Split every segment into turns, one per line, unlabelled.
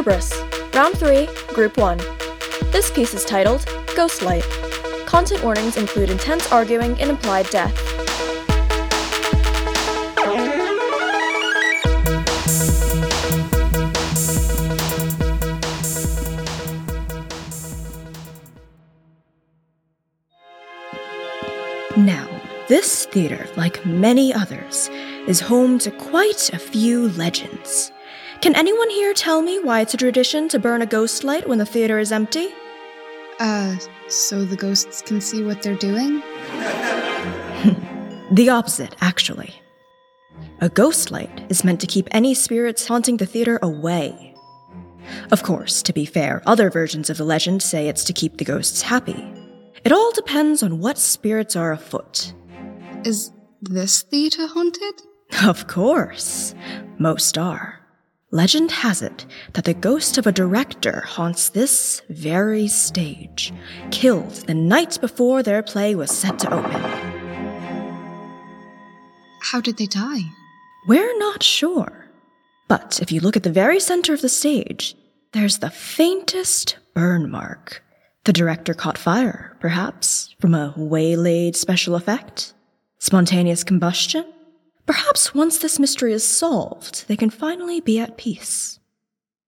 Hubris, Round 3, Group 1. This piece is titled Ghostlight. Content warnings include intense arguing and implied death.
Now, this theater, like many others, is home to quite a few legends. Can anyone here tell me why it's a tradition to burn a ghost light when the theater is empty?
Uh, so the ghosts can see what they're doing?
The opposite, actually. A ghost light is meant to keep any spirits haunting the theater away. Of course, to be fair, other versions of the legend say it's to keep the ghosts happy. It all depends on what spirits are afoot.
Is this theater haunted?
Of course, most are. Legend has it that the ghost of a director haunts this very stage, killed the night before their play was set to open.
How did they die?
We're not sure. But if you look at the very center of the stage, there's the faintest burn mark. The director caught fire, perhaps, from a waylaid special effect? Spontaneous combustion? Perhaps once this mystery is solved, they can finally be at peace.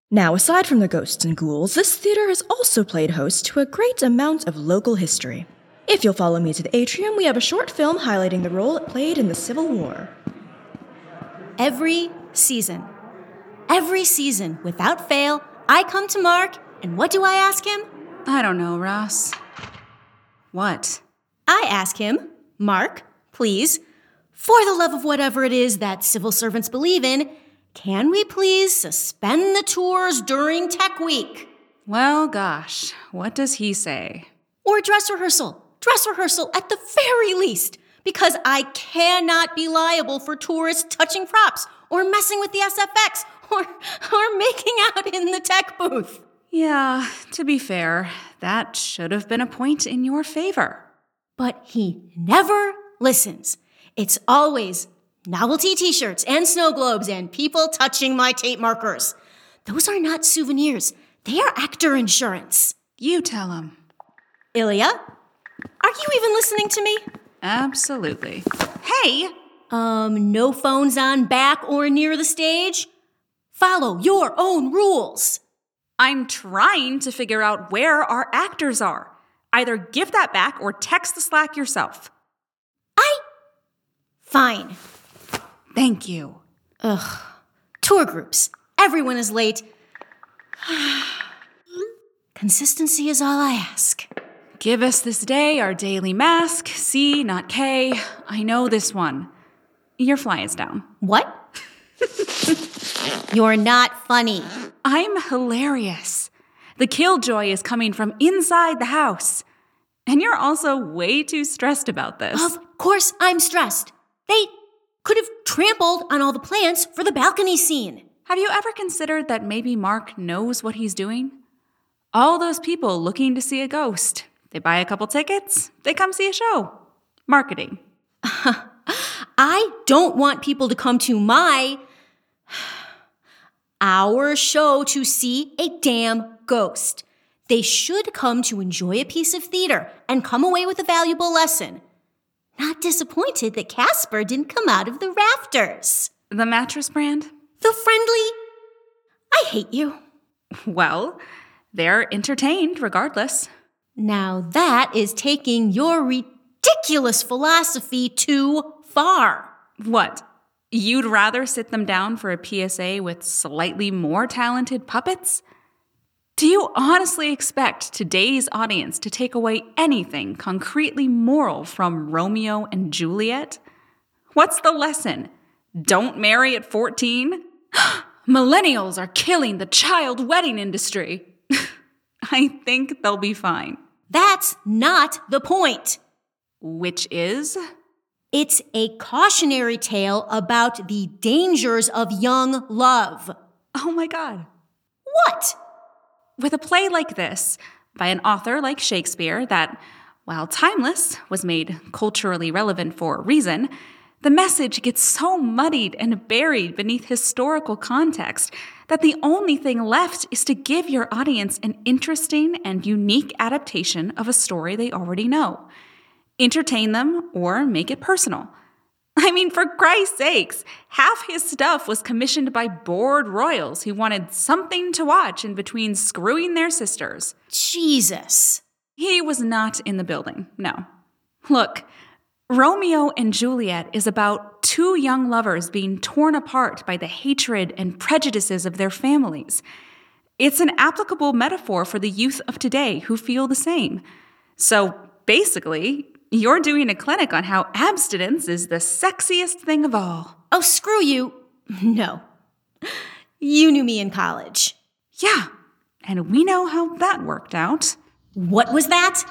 Now, aside from the ghosts and ghouls, this theater has also played host to a great amount of local history. If you'll follow me to the atrium, we have a short film highlighting the role it played in the Civil War.
Every season. Every season, without fail, I come to Mark, and what do I ask him?
I don't know, Ross. What?
I ask him, Mark, please, for the love of whatever it is that civil servants believe in, can we please suspend the tours during Tech Week?
Well, gosh, what does he say?
Or dress rehearsal. Dress rehearsal at the very least, because I cannot be liable for tourists touching props or messing with the SFX or, or making out in the tech booth.
Yeah, to be fair, that should have been a point in your favor.
But he never listens. It's always novelty t shirts and snow globes and people touching my tape markers. Those are not souvenirs, they are actor insurance.
You tell him.
Ilya, are you even listening to me?
Absolutely. Hey!
Um, no phones on back or near the stage? Follow your own rules.
I'm trying to figure out where our actors are. Either give that back or text the Slack yourself.
Fine.
Thank you.
Ugh. Tour groups. Everyone is late. Consistency is all I ask.
Give us this day our daily mask. C, not K. I know this one. Your fly is down.
What? You're not funny.
I'm hilarious. The killjoy is coming from inside the house. And you're also way too stressed about this.
Of course, I'm stressed. They could have trampled on all the plants for the balcony scene.
Have you ever considered that maybe Mark knows what he's doing? All those people looking to see a ghost. They buy a couple tickets, they come see a show. Marketing.
I don't want people to come to my. our show to see a damn ghost. They should come to enjoy a piece of theater and come away with a valuable lesson. Not disappointed that Casper didn't come out of the rafters.
The mattress brand?
The friendly. I hate you.
Well, they're entertained regardless.
Now that is taking your ridiculous philosophy too far.
What? You'd rather sit them down for a PSA with slightly more talented puppets? Do you honestly expect today's audience to take away anything concretely moral from Romeo and Juliet? What's the lesson? Don't marry at 14? Millennials are killing the child wedding industry. I think they'll be fine.
That's not the point.
Which is?
It's a cautionary tale about the dangers of young love.
Oh my God.
What?
With a play like this, by an author like Shakespeare, that, while timeless, was made culturally relevant for a reason, The message gets so muddied and buried beneath historical context that the only thing left is to give your audience an interesting and unique adaptation of a story they already know. Entertain them or make it personal. I mean, for Christ's sakes, half his stuff was commissioned by bored royals who wanted something to watch in between screwing their sisters.
Jesus.
He was not in the building, no. Look, Romeo and Juliet is about two young lovers being torn apart by the hatred and prejudices of their families. It's an applicable metaphor for the youth of today who feel the same. So basically, you're doing a clinic on how abstinence is the sexiest thing of all.
Oh, screw you. No. You knew me in college.
Yeah, and we know how that worked out.
What was that?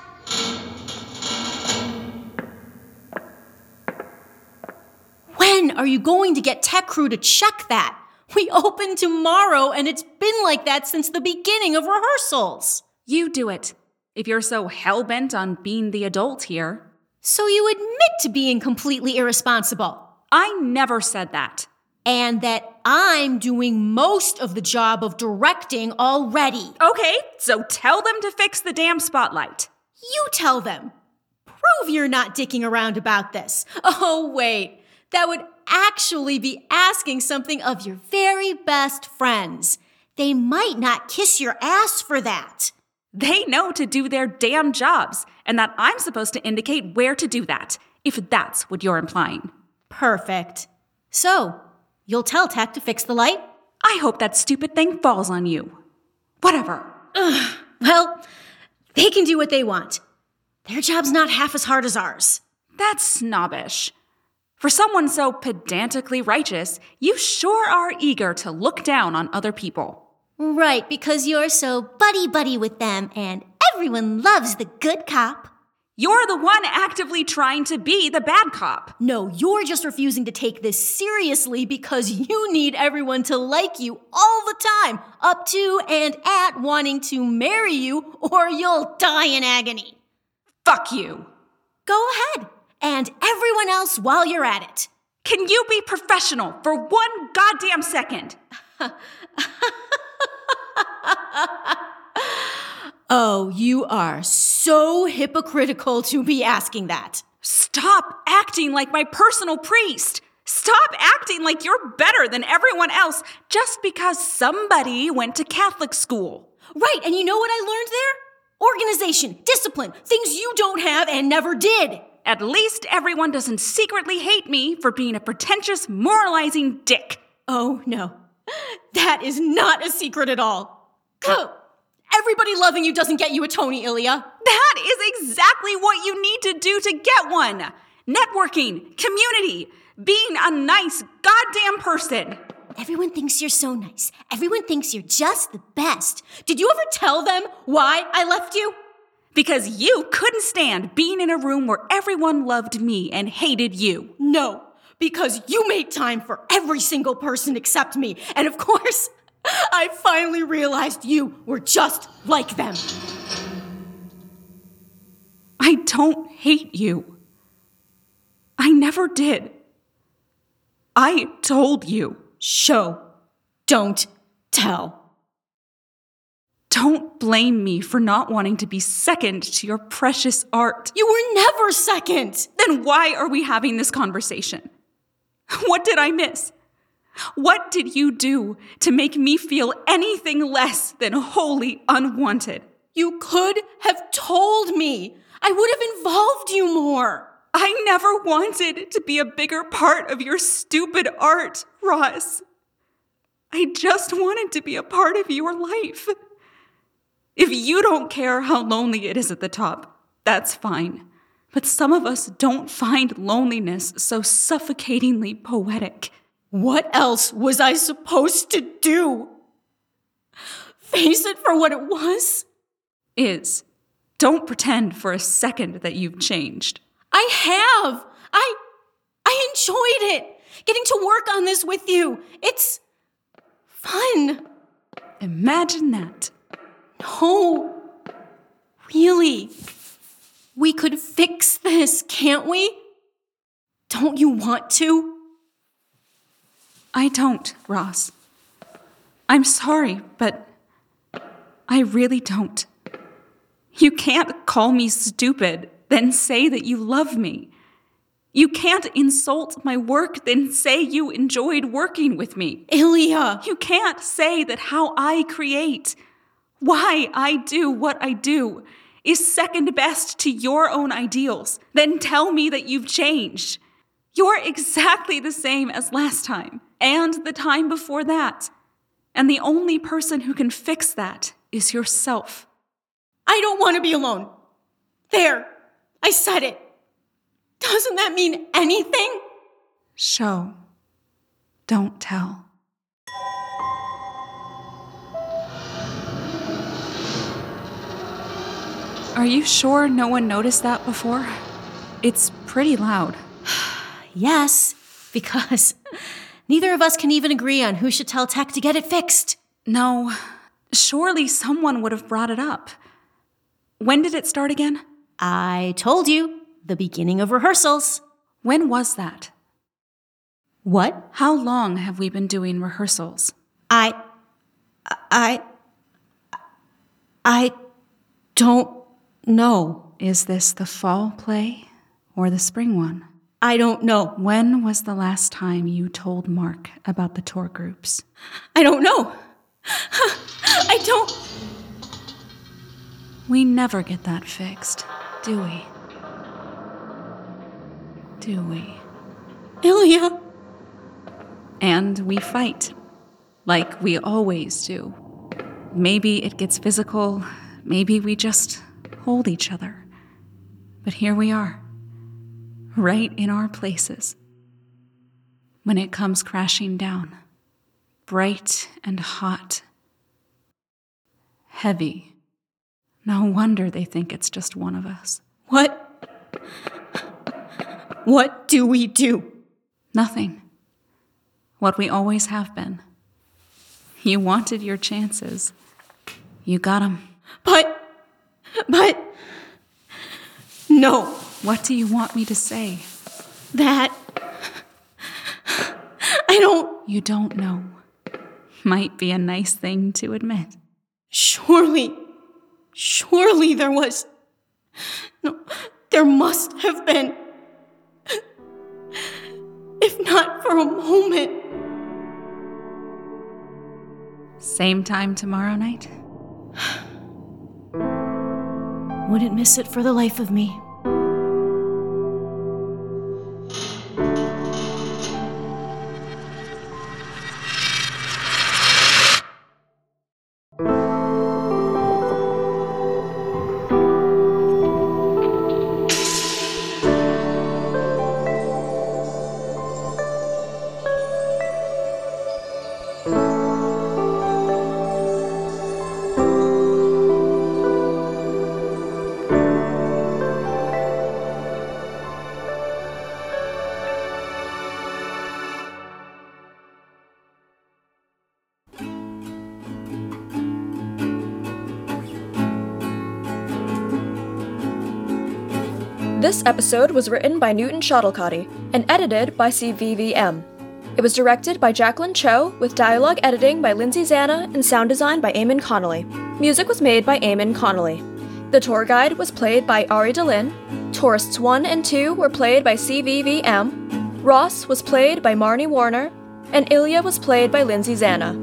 When are you going to get Tech Crew to check that? We open tomorrow and it's been like that since the beginning of rehearsals.
You do it. If you're so hell bent on being the adult here.
So you admit to being completely irresponsible.
I never said that.
And that I'm doing most of the job of directing already.
Okay, so tell them to fix the damn spotlight.
You tell them. Prove you're not dicking around about this. Oh, wait. That would actually be asking something of your very best friends. They might not kiss your ass for that.
They know to do their damn jobs, and that I'm supposed to indicate where to do that, if that's what you're implying.
Perfect. So, you'll tell Tech to fix the light?
I hope that stupid thing falls on you. Whatever.
Well, they can do what they want. Their job's not half as hard as ours.
That's snobbish. For someone so pedantically righteous, you sure are eager to look down on other people.
Right, because you're so buddy buddy with them and everyone loves the good cop.
You're the one actively trying to be the bad cop.
No, you're just refusing to take this seriously because you need everyone to like you all the time, up to and at wanting to marry you, or you'll die in agony.
Fuck you.
Go ahead, and everyone else while you're at it.
Can you be professional for one goddamn second?
Oh, you are so hypocritical to be asking that.
Stop acting like my personal priest. Stop acting like you're better than everyone else just because somebody went to Catholic school.
Right, and you know what I learned there? Organization, discipline, things you don't have and never did.
At least everyone doesn't secretly hate me for being a pretentious, moralizing dick.
Oh, no. That is not a secret at all. Everybody loving you doesn't get you a Tony, Ilya.
That is exactly what you need to do to get one networking, community, being a nice goddamn person.
Everyone thinks you're so nice. Everyone thinks you're just the best. Did you ever tell them why I left you?
Because you couldn't stand being in a room where everyone loved me and hated you.
No, because you made time for every single person except me. And of course, I finally realized you were just like them.
I don't hate you. I never did. I told you.
Show, don't tell.
Don't blame me for not wanting to be second to your precious art.
You were never second.
Then why are we having this conversation? What did I miss? What did you do to make me feel anything less than wholly unwanted?
You could have told me. I would have involved you more.
I never wanted to be a bigger part of your stupid art, Ross. I just wanted to be a part of your life. If you don't care how lonely it is at the top, that's fine. But some of us don't find loneliness so suffocatingly poetic.
What else was I supposed to do? Face it for what it was?
Is. Don't pretend for a second that you've changed.
I have. I I enjoyed it. Getting to work on this with you. It's fun.
Imagine that.
No. Really. We could fix this, can't we? Don't you want to?
I don't, Ross. I'm sorry, but I really don't. You can't call me stupid, then say that you love me. You can't insult my work, then say you enjoyed working with me.
Ilya!
You can't say that how I create, why I do what I do, is second best to your own ideals, then tell me that you've changed. You're exactly the same as last time and the time before that. And the only person who can fix that is yourself.
I don't want to be alone. There, I said it. Doesn't that mean anything?
Show. Don't tell. Are you sure no one noticed that before? It's pretty loud.
Yes, because neither of us can even agree on who should tell Tech to get it fixed.
No, surely someone would have brought it up. When did it start again?
I told you, the beginning of rehearsals.
When was that?
What?
How long have we been doing rehearsals?
I. I. I don't know.
Is this the fall play or the spring one?
I don't know.
When was the last time you told Mark about the tour groups?
I don't know. I don't.
We never get that fixed, do we? Do we?
Ilya.
And we fight, like we always do. Maybe it gets physical, maybe we just hold each other. But here we are, right in our places. When it comes crashing down, bright and hot, heavy. No wonder they think it's just one of us.
What? What do we do?
Nothing. What we always have been. You wanted your chances. You got 'em.
But. But. No.
What do you want me to say?
That. I don't.
You don't know. Might be a nice thing to admit.
Surely. Surely there was. No. There must have been. If not for a moment.
Same time tomorrow night?
Wouldn't miss it for the life of me.
Episode was written by Newton Shuttlecotty and edited by CVVM. It was directed by Jacqueline Cho, with dialogue editing by Lindsay Zanna and sound design by Eamon Connolly. Music was made by Eamon Connolly. The tour guide was played by Ari Delin. Tourists 1 and 2 were played by CVVM. Ross was played by Marnie Warner. And Ilya was played by Lindsay Zana.